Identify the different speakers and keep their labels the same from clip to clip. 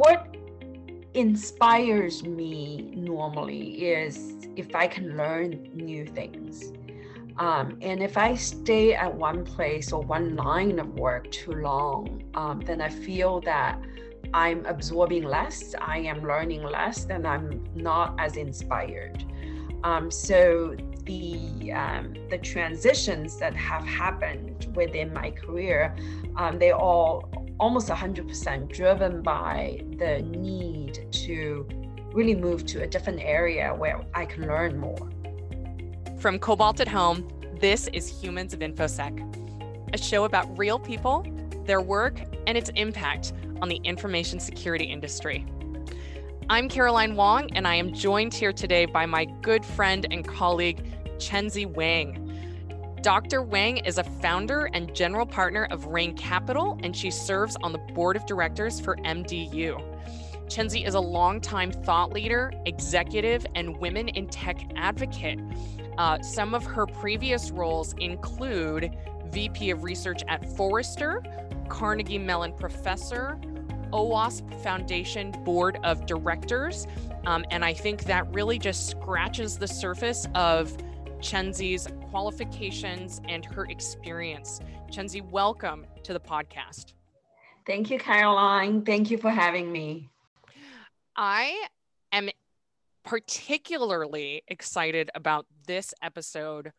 Speaker 1: what inspires me normally is if I can learn new things. Um, and if I stay at one place or one line of work too long, um, then I feel that I'm absorbing less, I am learning less, and I'm not as inspired. Um, so the um, the transitions that have happened within my career, um, they all almost 100% driven by the need to really move to a different area where I can learn more.
Speaker 2: From Cobalt at Home, this is Humans of InfoSec, a show about real people, their work, and its impact on the information security industry. I'm Caroline Wong, and I am joined here today by my good friend and colleague, Chenxi Wang. Dr. Wang is a founder and general partner of Rain Capital, and she serves on the board of directors for MDU. Chenxi is a longtime thought leader, executive, and women in tech advocate. Uh, some of her previous roles include VP of Research at Forrester, Carnegie Mellon Professor, OWASP Foundation Board of Directors. Um, and I think that really just scratches the surface of Chenxi's qualifications and her experience. Chenxi, welcome to the podcast.
Speaker 1: Thank you, Caroline. Thank you for having me.
Speaker 2: I am particularly excited about this episode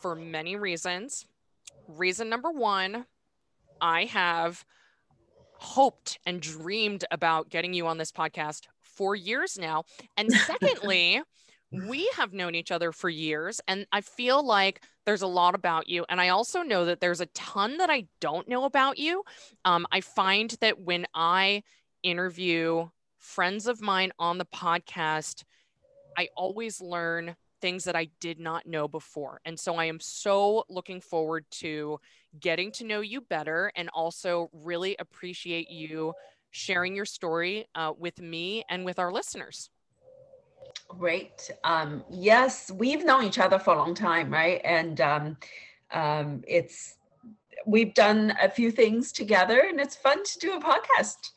Speaker 2: for many reasons. Reason number one, I have hoped and dreamed about getting you on this podcast for years now. And secondly, we have known each other for years and I feel like there's a lot about you. And I also know that there's a ton that I don't know about you. Um, I find that when I interview friends of mine on the podcast, I always learn things that I did not know before. And so I am so looking forward to getting to know you better and also really appreciate you sharing your story uh, with me and with our listeners.
Speaker 1: Great. Um, yes, we've known each other for a long time, right? And um, um, it's we've done a few things together, and it's fun to do a podcast.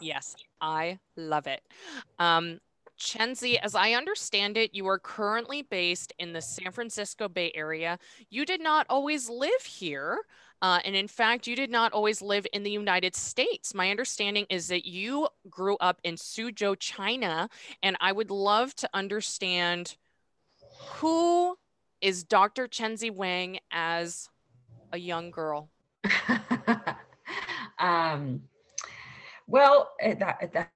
Speaker 2: Yes, I love it. Um, Chenxi, as I understand it, you are currently based in the San Francisco Bay Area. You did not always live here. Uh, and in fact, you did not always live in the United States. My understanding is that you grew up in Suzhou, China. And I would love to understand who is Dr. Chenxi Wang as a young girl?
Speaker 1: um, well, eh, that, that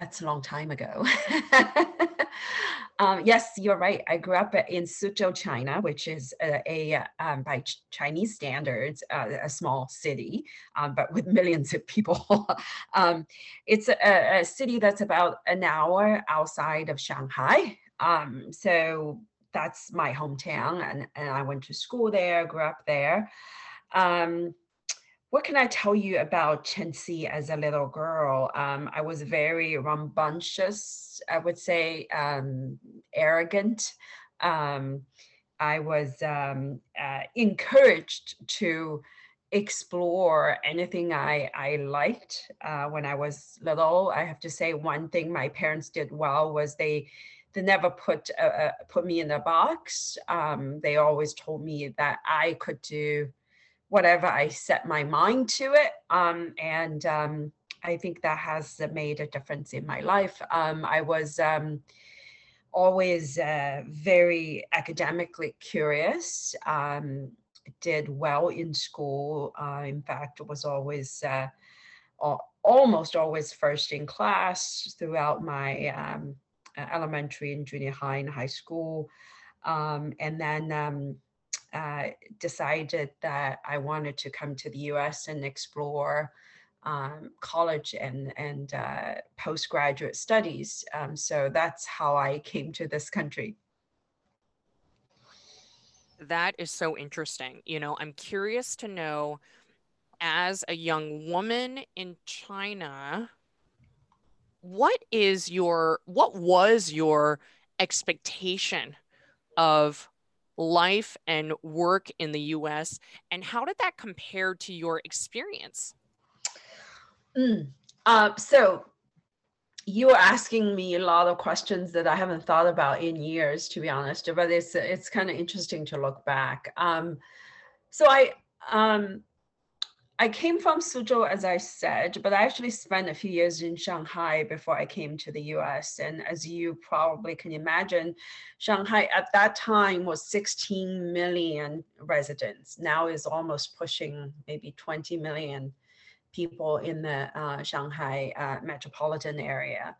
Speaker 1: that's a long time ago. um, yes, you're right. I grew up in Suzhou, China, which is a, a um, by Ch- Chinese standards, uh, a small city, um, but with millions of people. Um, it's a, a, city that's about an hour outside of Shanghai. Um, so that's my hometown, and, and I went to school there, grew up there. Um, what can I tell you about Chenxi as a little girl? Um, I was very rambunctious, I would say, um, arrogant. Um, I was um, uh, encouraged to explore anything I, I liked uh, when I was little. I have to say, one thing my parents did well was they they never put uh, uh put me in a box. Um, they always told me that I could do whatever I set my mind to it. Um, and um, I think that has made a difference in my life. Um, I was um, always uh, very academically curious, um, did well in school. Uh, in fact, was always uh, almost always first in class throughout my um, elementary and junior high and high school. and then uh, decided that I wanted to come to the US and explore um, college and, and uh, postgraduate studies. Um, so that's how I came to this country.
Speaker 2: That is so interesting. You know, I'm curious to know as a young woman in China, what is your, what was your expectation of life and work in the US and how did that compare to your experience?
Speaker 1: Mm. Uh, so you are asking me a lot of questions that I haven't thought about in years, to be honest. But it's it's kind of interesting to look back. Um, so I um, I came from Suzhou, as I said, but I actually spent a few years in Shanghai before I came to the US. And as you probably can imagine, Shanghai at that time was 16 million residents. Now is almost pushing maybe 20 million people in the uh, Shanghai uh, metropolitan area.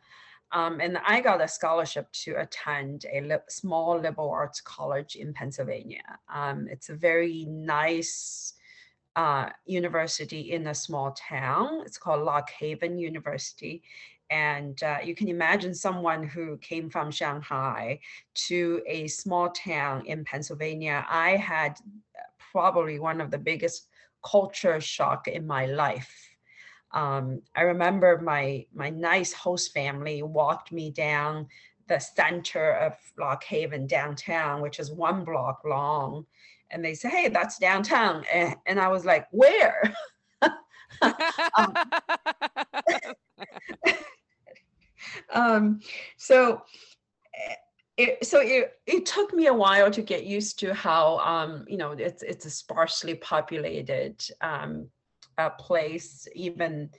Speaker 1: Um, and I got a scholarship to attend a li- small liberal arts college in Pennsylvania. Um, it's a very nice uh, university in a small town. It's called Lock Haven University. And uh, you can imagine someone who came from Shanghai to a small town in Pennsylvania. I had probably one of the biggest culture shock in my life. Um, I remember my my nice host family walked me down the center of Lock Haven downtown, which is one block long, and they say, "Hey, that's downtown," and, and I was like, "Where?" um, um, so eh, it, so it, it took me a while to get used to how um, you know it's it's a sparsely populated um, uh, place even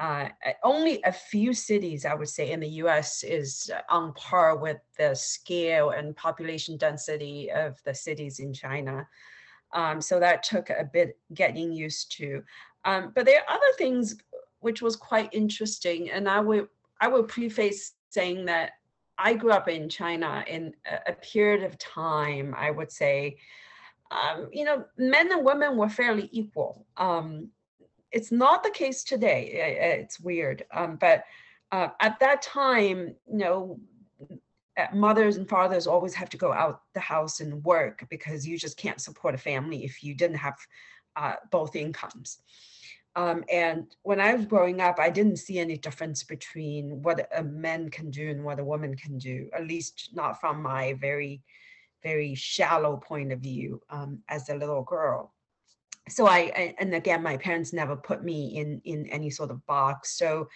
Speaker 1: uh, only a few cities, I would say, in the US is on par with the scale and population density of the cities in China. Um, so that took a bit getting used to. Um, but there are other things which was quite interesting. And I would I would preface saying that I grew up in China in a, a period of time, I would say, um, you know, men and women were fairly equal. Um, it's not the case today. It's weird, um, but uh, at that time, you know, mothers and fathers always have to go out the house and work because you just can't support a family if you didn't have uh, both incomes. Um, and when I was growing up, I didn't see any difference between what a man can do and what a woman can do, at least not from my very, very shallow point of view um, as a little girl so I, and again, my parents never put me in in any sort of box. So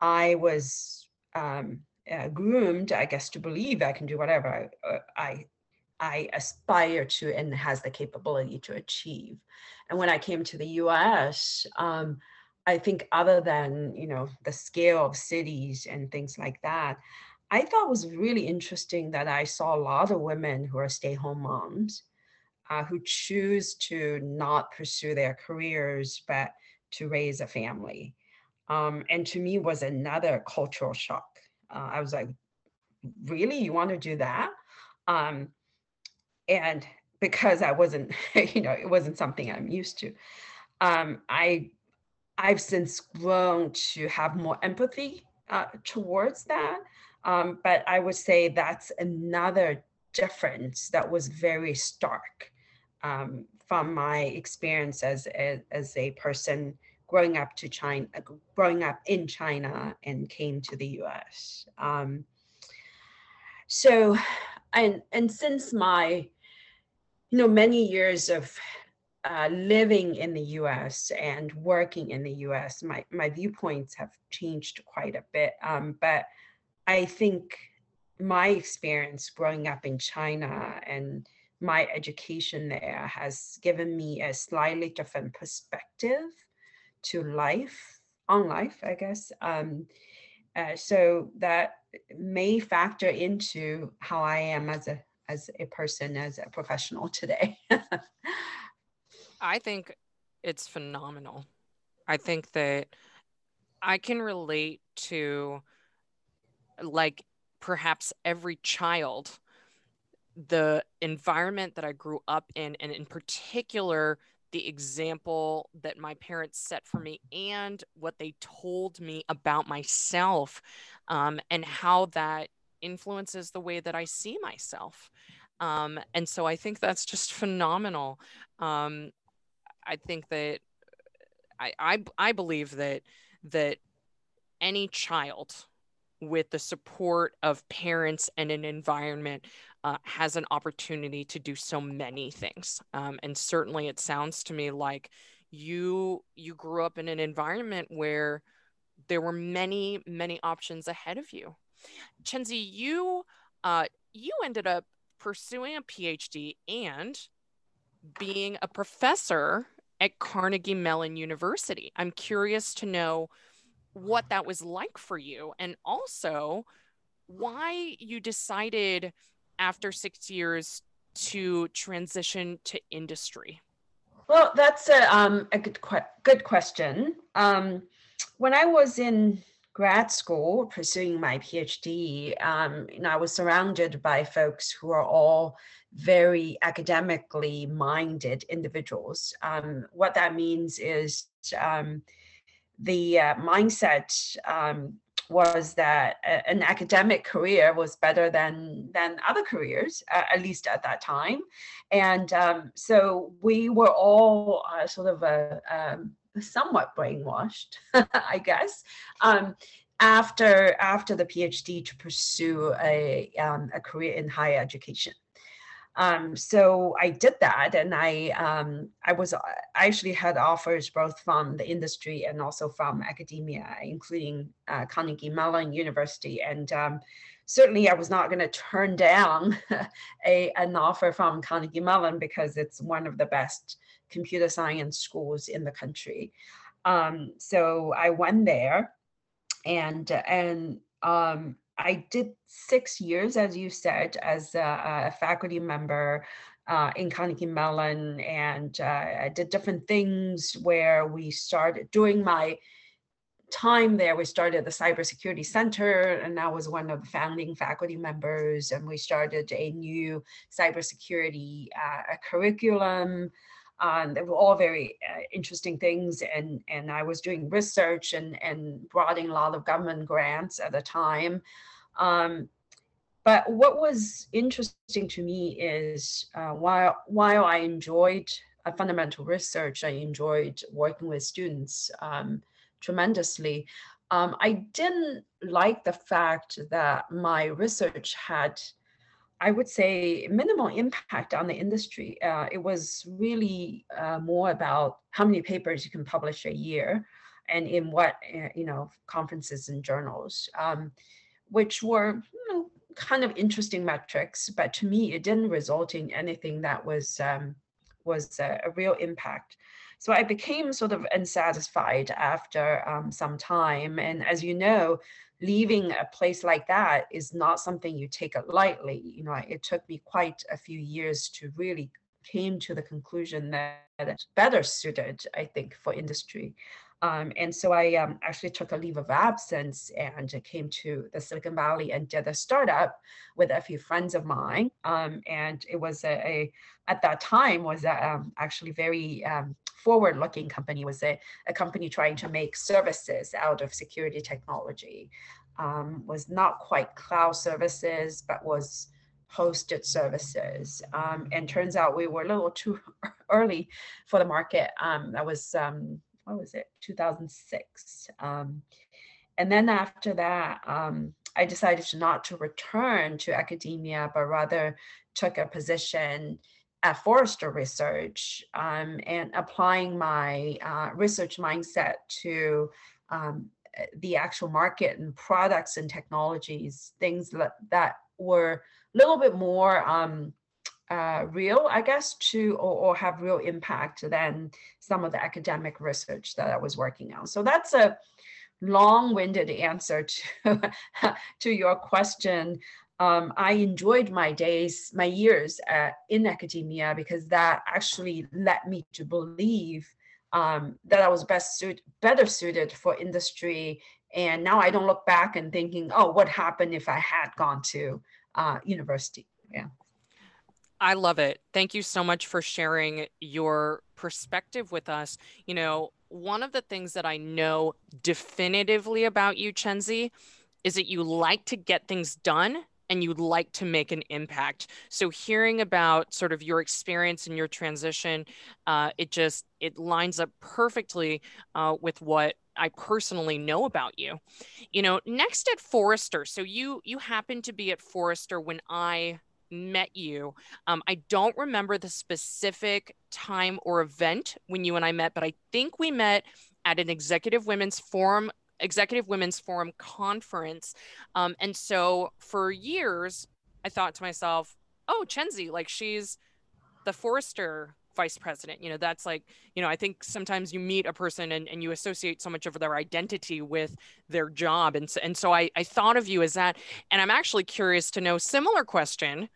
Speaker 1: I was um, uh, groomed, I guess, to believe I can do whatever I, I I aspire to and has the capability to achieve. And when I came to the U.S., um, I think other than you know the scale of cities and things like that, I thought was really interesting that I saw a lot of women who are stay-home moms uh, who choose to not pursue their careers but to raise a family. Um, and to me was another cultural shock. Uh, i was like really? You want to do that? Um, and because i wasn't you know it wasn't something i'm used to. Um, i i've since grown to have more empathy uh, towards that. Um, but i would say that's another difference that was very stark um, from my experience as, as, as a person growing up to China, growing up in China and came to the U.S. Um, so, and and since my, you know, many years of uh, living in the U.S. and working in the U.S., my my viewpoints have changed quite a bit. Um, but I think my experience growing up in China and my education there has given me a slightly different perspective to life on life i guess um, uh, so that may factor into how i am as a as a person as a professional today.
Speaker 2: I think it's phenomenal. I think that i can relate to like perhaps every child the environment that I grew up in, and in particular, the example that my parents set for me and what they told me about myself um, and how that influences the way that I see myself. Um, and so I think that's just phenomenal. Um, I think that I, I, I believe that that any child with the support of parents and an environment uh, has an opportunity to do so many things. Um, and certainly, it sounds to me like you you grew up in an environment where there were many, many options ahead of you. Chenxi, you uh, you ended up pursuing a PhD and being a professor at Carnegie Mellon University. I'm curious to know what that was like for you and also why you decided after six years to transition to industry.
Speaker 1: Well, that's a, um, a good, good question. Um, when I was in grad school pursuing my PhD, um, you know, I was surrounded by folks who are all very academically minded individuals. Um, what that means is um, the uh, mindset um, was that an academic career was better than than other careers, uh, at least at that time, and um, so we were all uh, sort of a, um, somewhat brainwashed, I guess, um, after after the PhD to pursue a um, a career in higher education. Um, so I did that, and I um, I was I actually had offers both from the industry and also from academia, including uh, Carnegie Mellon University, and um, certainly I was not going to turn down a an offer from Carnegie Mellon because it's one of the best computer science schools in the country. Um, so I went there, and and um, I did six years, as you said, as a, a faculty member uh, in Carnegie Mellon, and uh, I did different things where we started during my time there, we started the Cybersecurity Center, and I was one of the founding faculty members, and we started a new cybersecurity uh, curriculum. Um, they were all very uh, interesting things, and and I was doing research and and brought in a lot of government grants at the time. Um, but what was interesting to me is uh, while while I enjoyed uh, fundamental research, I enjoyed working with students um, tremendously. Um, I didn't like the fact that my research had I would say minimal impact on the industry. Uh, it was really uh, more about how many papers you can publish a year and in what, uh, you know, conferences and journals, um, which were you know, kind of interesting metrics. But to me, it didn't result in anything that was, um, was a, a, real impact. So I became sort of unsatisfied after um, some time. And as you know, leaving a place like that is not something you take it lightly. You know, it took me quite a few years to really came to the conclusion that better suited, I think, for industry. Um, and so I um, actually took a leave of absence and came to the Silicon Valley and did a startup with a few friends of mine. Um, and it was a, a, at that time was a, um, actually very um, forward-looking company. It was a, a company trying to make services out of security technology. Um, was not quite cloud services, but was hosted services. And turns out we were a little too early for the market. Um, that was what was it, 2006. Um, and then after that, um, I decided to not to return to academia, but rather took a position at Forrester Research um, and applying my uh, research mindset to um, the actual market and products and technologies, things that, that were a little bit more um, uh, real, I guess, to or, or, have real impact than some of the academic research that I was working on. So that's a long-winded answer to to your question. Um, I enjoyed my days, my years uh, in academia because that actually led me to believe um, that I was best suited, better suited for industry. And now I don't look back and thinking, oh, what happened if I had gone to uh, university? Yeah.
Speaker 2: I love it. Thank you so much for sharing your perspective with us. You know, one of the things that I know definitively about you, Chenxi, is that you like to get things done and you'd like to make an impact. So hearing about sort of your experience and your transition, uh, it just it lines up perfectly uh, with what I personally know about you. You know, next at Forrester. So you you happen to be at Forrester when I met you. Um, I don't remember the specific time or event when you and I met, but I think we met at an executive women's forum Executive Women's Forum conference. Um, and so for years, I thought to myself, oh, Chenxi, like she's the Forrester vice president. You know, that's like, you know, I think sometimes you meet a person and, and you associate so much of their identity with their job. And so, and so I, I thought of you as that. And I'm actually curious to know similar question.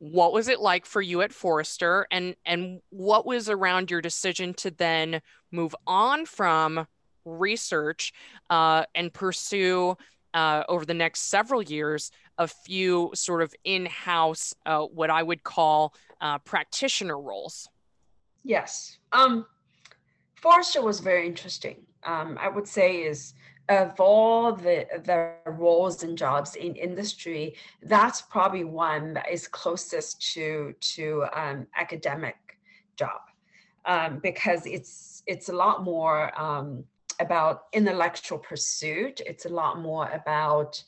Speaker 2: What was it like for you at Forrester and and what was around your decision to then move on from research uh, and pursue uh, over the next several years a few sort of in-house uh, what i would call uh, practitioner roles
Speaker 1: yes. Um, forrester was very interesting. Um, i would say is of all the the roles and jobs in industry that's probably one that is closest to to um, academic job. Um, because it's it's a lot more um, about intellectual pursuit. It's a lot more about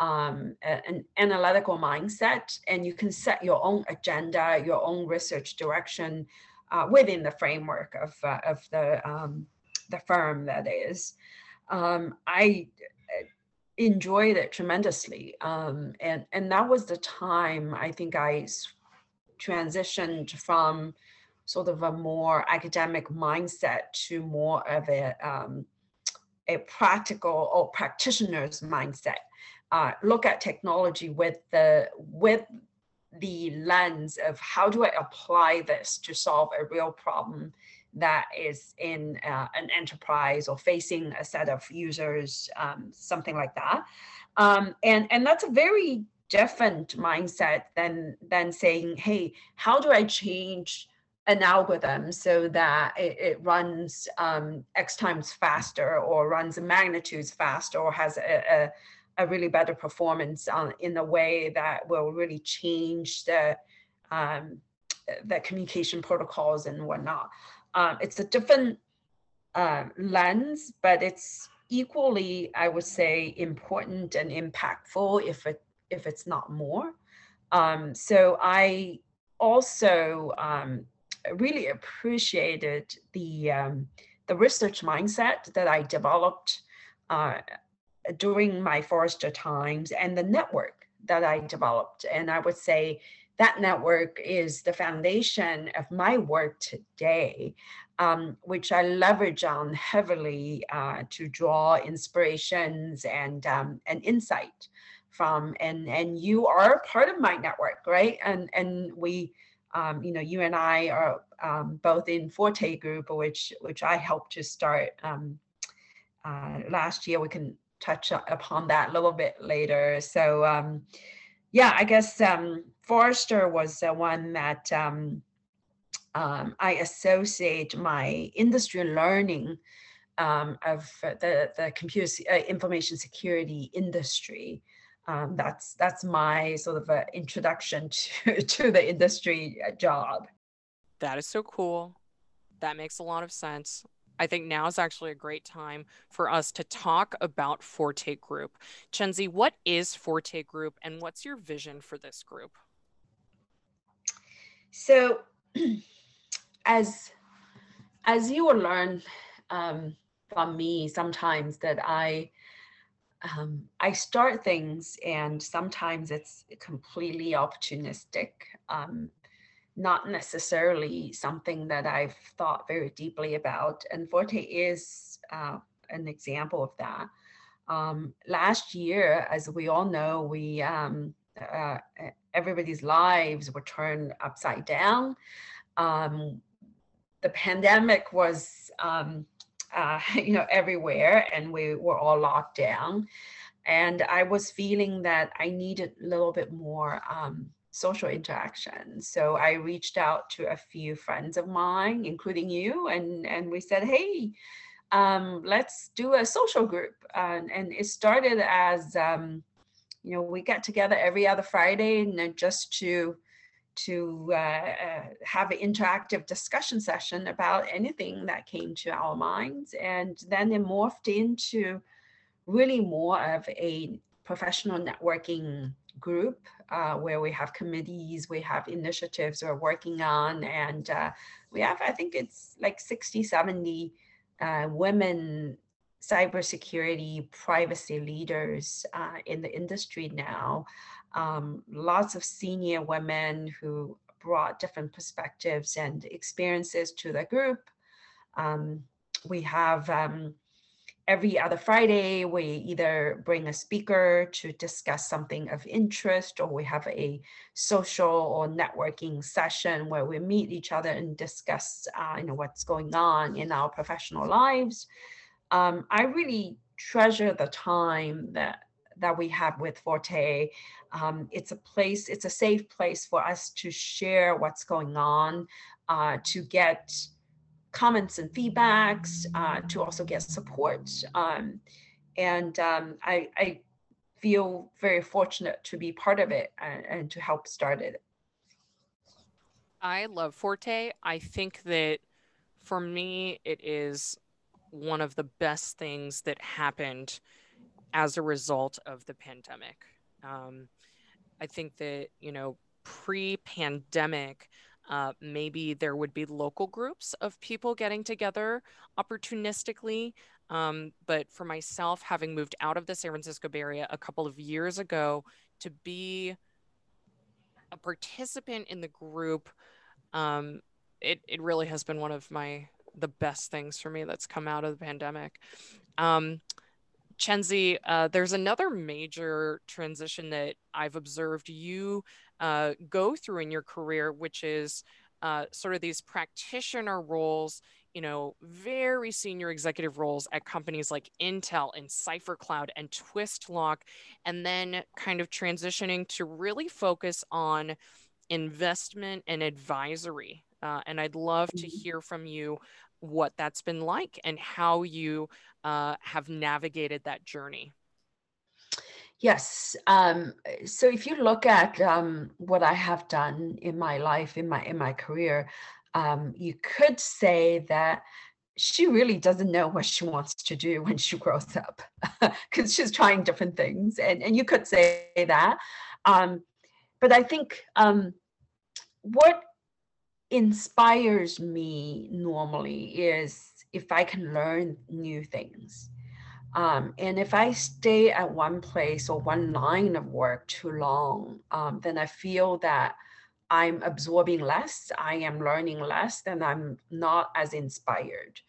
Speaker 1: um, an analytical mindset, and you can set your own agenda, your own research direction uh, within the framework of uh, of the um, the firm that is. Um, I uh, enjoyed it tremendously, um, and and that was the time I think I transitioned from sort of a more academic mindset to more of a um, a practical or practitioner's mindset. Uh, look at technology with the with the lens of how do I apply this to solve a real problem that is in uh, an enterprise or facing a set of users, um, something like that. Um, and and that's a very different mindset than than saying, hey, how do I change an algorithm so that it, it runs um, X times faster or runs magnitudes faster or has a, a, a really better performance on, in a way that will really change the, um, the communication protocols and whatnot. Um, it's a different uh, lens, but it's equally, I would say, important and impactful if it if it's not more. Um, so I also um, really appreciated the um, the research mindset that I developed uh, during my Forrester times and the network that I developed. And I would say that network is the foundation of my work today, um, which I leverage on heavily uh, to draw inspirations and um, and insight from. And and you are part of my network, right? And and we um, you know, you and I are um, both in Forte Group, which which I helped to start um, uh, last year. We can touch upon that a little bit later. So, um, yeah, I guess um, Forrester was the one that um, I associate my industry learning of the the computer uh, information security industry um, that's that's my sort of uh, introduction to to the industry uh, job.
Speaker 2: That is so cool. That makes a lot of sense. I think now is actually a great time for us to talk about Forte Group. Chenxi, what is Forte Group and what's your vision for this group?
Speaker 1: So, as as you will learn um, from me sometimes that I um, I start things and sometimes it's completely opportunistic, um, not necessarily something that I've thought very deeply about. And Forte is uh, an example of that. Um, last year, as we all know, we um, uh, everybody's lives were turned upside down. Um, the pandemic was um, uh, you know, everywhere, and we were all locked down. And I was feeling that I needed a little bit more um, social interaction. So I reached out to a few friends of mine, including you, and and we said, hey. Um, let's do a social group. and it started as, um, you know, we got together every other Friday and just to to uh, uh, have an interactive discussion session about anything that came to our minds. And then it morphed into really more of a professional networking group uh, where we have committees, we have initiatives we're working on, and uh, we have, I think it's like 60, 70 uh, women cybersecurity privacy leaders uh, in the industry now. Um, lots of senior women who brought different perspectives and experiences to the group. Um, we have um, every other Friday, we either bring a speaker to discuss something of interest, or we have a social or networking session where we meet each other and discuss, uh, you know, what's going on in our professional lives. Um, I really treasure the time that that we have with Forte. Um, it's a place, it's a safe place for us to share what's going on, uh, to get comments and feedbacks, uh, to also get support. Um, and um, I, I, feel very fortunate to be part of it and, and to help start it.
Speaker 2: I love Forte. I think that for me, it is one of the best things that happened as a result of the pandemic. Um, I think that, you know, pre pandemic, uh, maybe there would be local groups of people getting together opportunistically. Um, but for myself, having moved out of the San Francisco Bay Area a couple of years ago, to be a participant in the group, um, it, it really has been one of my the best things for me that's come out of the pandemic. Um, Chenxi, uh, there's another major transition that I've observed you uh, go through in your career, which is uh, sort of these practitioner roles, you know, very senior executive roles at companies like Intel and CipherCloud and Twistlock, and then kind of transitioning to really focus on investment and advisory. Uh, and I'd love to mm-hmm. hear from you what that's been like and how you uh, have navigated that journey.
Speaker 1: Yes. Um, so if you look at um, what I have done in my life, in my in my career, um, you could say that she really doesn't know what she wants to do when she grows up because she's trying different things, and and you could say that. Um, but I think um, what inspires me normally is if I can learn new things. Um, and if I stay at one place or one line of work too long, um, then I feel that I'm absorbing less, I am learning less, and I'm not as inspired.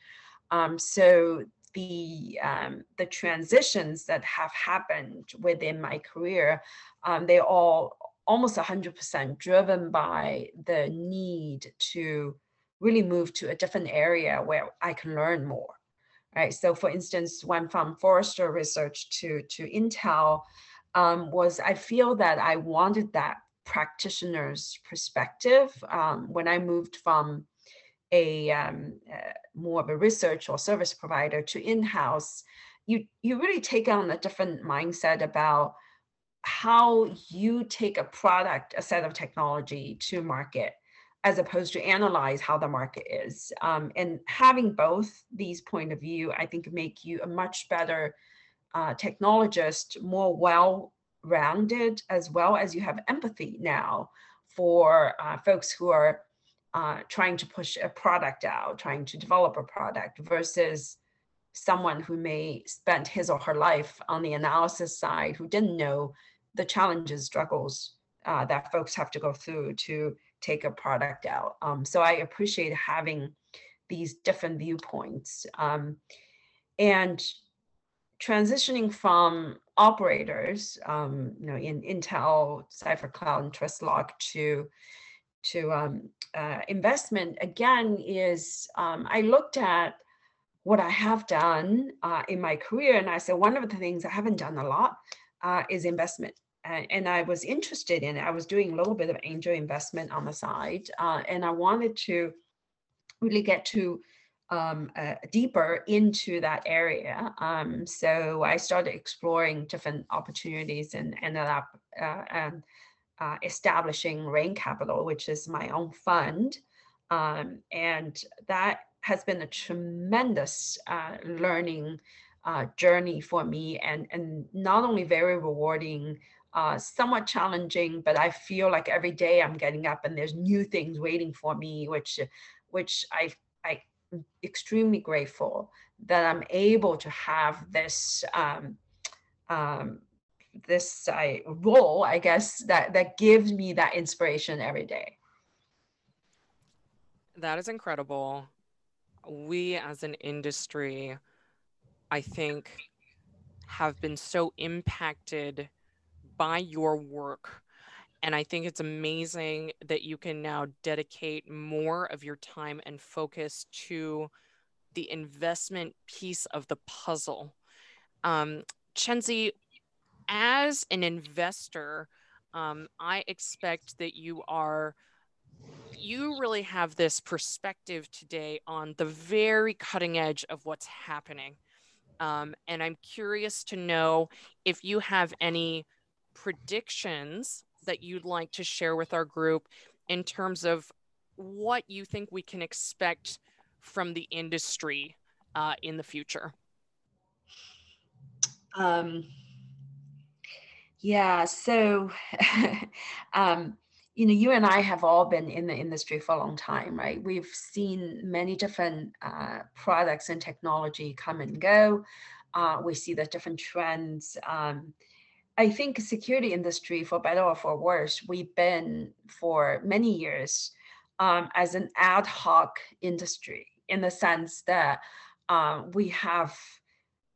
Speaker 1: Um, so the um, the transitions that have happened within my career, um, they all almost 100% driven by the need to really move to a different area where I can learn more. Right. So, for instance, when from Forrester research to to Intel, um, was I feel that I wanted that practitioner's perspective um, when I moved from a um, uh, more of a research or service provider to in-house. You you really take on a different mindset about how you take a product, a set of technology to market, as opposed to analyze how the market is. Um, and having both these point of view, I think make you a much better uh, technologist, more well-rounded, as well as you have empathy now for uh, folks who are uh, trying to push a product out, trying to develop a product versus someone who may spend his or her life on the analysis side who didn't know the challenges, struggles uh, that folks have to go through to take a product out. Um, so I appreciate having these different viewpoints. Um, and transitioning from operators, um, you know, in Intel, CipherCloud, and Twistlock to to um, uh, investment again is um, I looked at what I have done uh, in my career, and I said one of the things I haven't done a lot uh, is investment and I was interested in it. I was doing a little bit of angel investment on the side, uh, and I wanted to really get to um, uh, deeper into that area. Um, so I started exploring different opportunities and ended up uh, um, uh, establishing Rain Capital, which is my own fund, um, and that has been a tremendous uh, learning uh, journey for me, and and not only very rewarding uh, somewhat challenging, but I feel like every day I'm getting up and there's new things waiting for me, which which I I extremely grateful that I'm able to have this um, um, this I, role, I guess that that gives me that inspiration every day.
Speaker 2: That is incredible. We as an industry, I think, have been so impacted by your work. And I think it's amazing that you can now dedicate more of your time and focus to the investment piece of the puzzle. Um, Chenxi, as an investor, um, I expect that you are you really have this perspective today on the very cutting edge of what's happening. Um, and I'm curious to know if you have any predictions that you'd like to share with our group in terms of what you think we can expect from the industry uh, in the future.
Speaker 1: Um, yeah, so um, you know, you and I have all been in the industry for a long time, right? We've seen many different uh, products and technology come and go. Uh, we see the different trends. Um, I think security industry, for better or for worse, we've been for many years um, as an ad hoc industry in the sense that uh, we have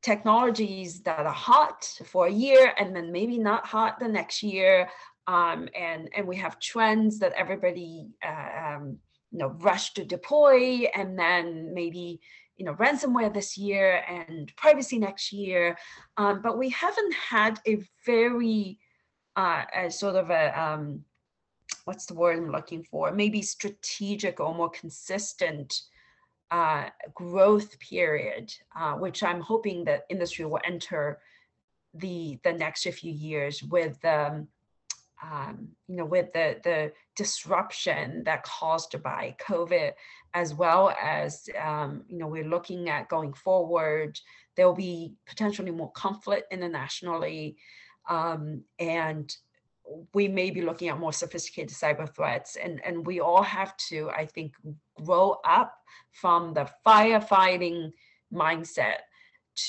Speaker 1: technologies that are hot for a year and then maybe not hot the next year um, and and we have trends that everybody uh, um, you know rush to deploy and then maybe you know ransomware this year and privacy next year. Um, but we haven't had a very uh, a sort of a um, what's the word i'm looking for? Maybe strategic or more consistent uh, growth period uh, which i'm hoping that industry will enter the the next few years with um, um, you know, with the the disruption that caused by COVID, as well as um, you know, we're looking at going forward. There will be potentially more conflict internationally, um, and we may be looking at more sophisticated cyber threats. And and we all have to, I think, grow up from the firefighting mindset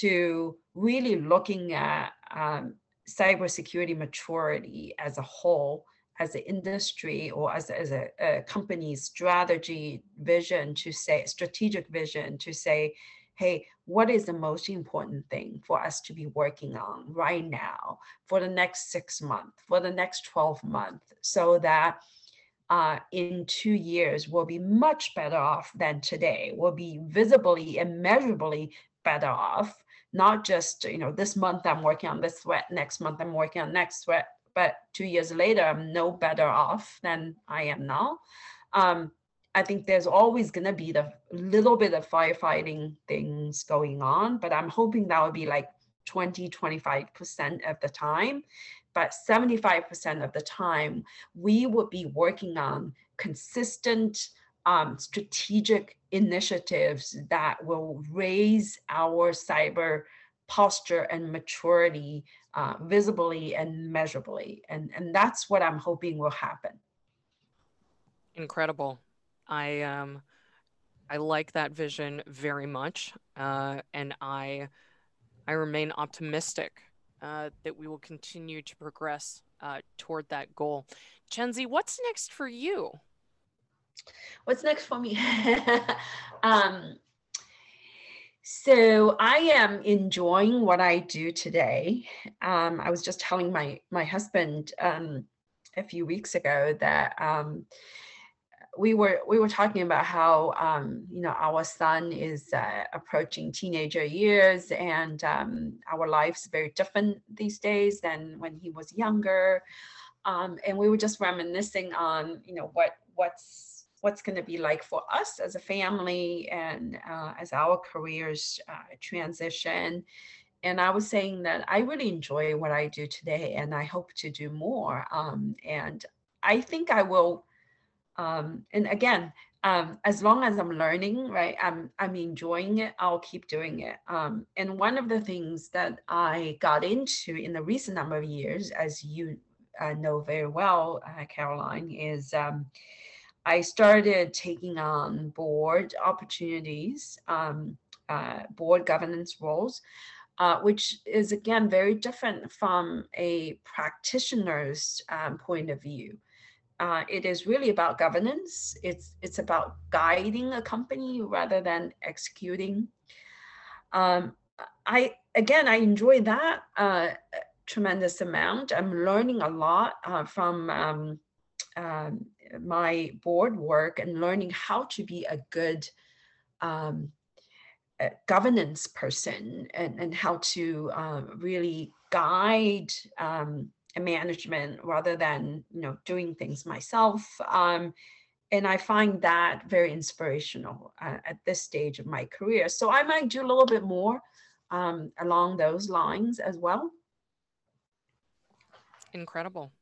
Speaker 1: to really looking at um, cybersecurity maturity as a whole, as an industry or as, as a, a company's strategy vision to say, strategic vision to say, hey, what is the most important thing for us to be working on right now for the next six months, for the next 12 months, so that uh, in two years we'll be much better off than today. We'll be visibly and measurably better off not just you know this month i'm working on this threat next month i'm working on next threat but two years later i'm no better off than i am now. Um, i think there's always going to be the little bit of firefighting things going on but i'm hoping that would be like 20 25% of the time. But 75% of the time we would be working on consistent um, strategic initiatives that will raise our cyber posture and maturity uh, visibly and measurably. And, and that's what I'm hoping will happen.
Speaker 2: Incredible. I, um, I like that vision very much. Uh, and I, I remain optimistic uh, that we will continue to progress uh, toward that goal. Chenxi, what's next for you?
Speaker 1: What's next for me? um, so I am enjoying what I do today. Um, I was just telling my my husband um, a few weeks ago that um, we were we were talking about how um, you know our son is uh, approaching teenager years and um, our life's very different these days than when he was younger. Um, and we were just reminiscing on you know what what's what's going to be like for us as a family and uh, as our careers uh, transition. And I was saying that I really enjoy what I do today and I hope to do more. Um, and I think I will. Um, and again, um, as long as I'm learning, right, I'm I'm enjoying it. I'll keep doing it. Um, and one of the things that I got into in the recent number of years, as you uh, know very well, uh, Caroline, is um, I started taking on board opportunities, um, uh, board governance roles, uh, which is again very different from a practitioner's um, point of view. Uh, it is really about governance. It's it's about guiding a company rather than executing. Um, I again I enjoy that uh, tremendous amount. I'm learning a lot uh, from um, um, my board work and learning how to be a good um, governance person and, and how to um, really guide um, management rather than you know doing things myself. Um, and i find that very inspirational uh, at this stage of my career. So i might do a little bit more um, along those lines as well.
Speaker 2: Incredible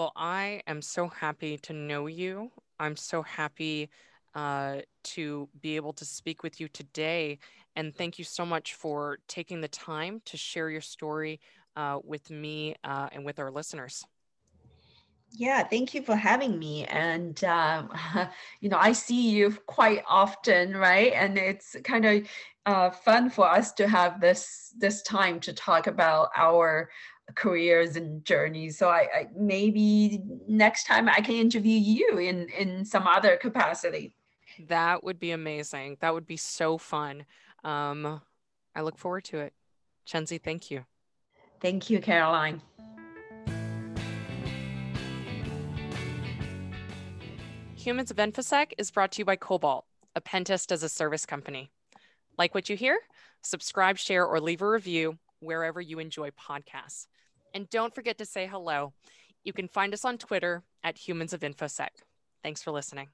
Speaker 2: well i am so happy to know you i'm so happy uh, to be able to speak with you today and thank you so much for taking the time to share your story uh, with me uh, and with our listeners.
Speaker 1: Yeah, thank you for having me. And, uh, you know, I see you quite often, right? And it's kind of uh, fun for us to have this this time to talk about our careers and journeys. So I, I maybe next time I can interview you in in some other capacity.
Speaker 2: That would be amazing. That would be so fun. Um, I look forward to it. Chenxi, thank you.
Speaker 1: Thank you, Caroline.
Speaker 2: Humans of InfoSec is brought to you by Cobalt, a pentest as a service company. Like what you hear? Subscribe, share, or leave a review wherever you enjoy podcasts. And don't forget to say hello. You can find us on Twitter at Humans of InfoSec. Thanks for listening.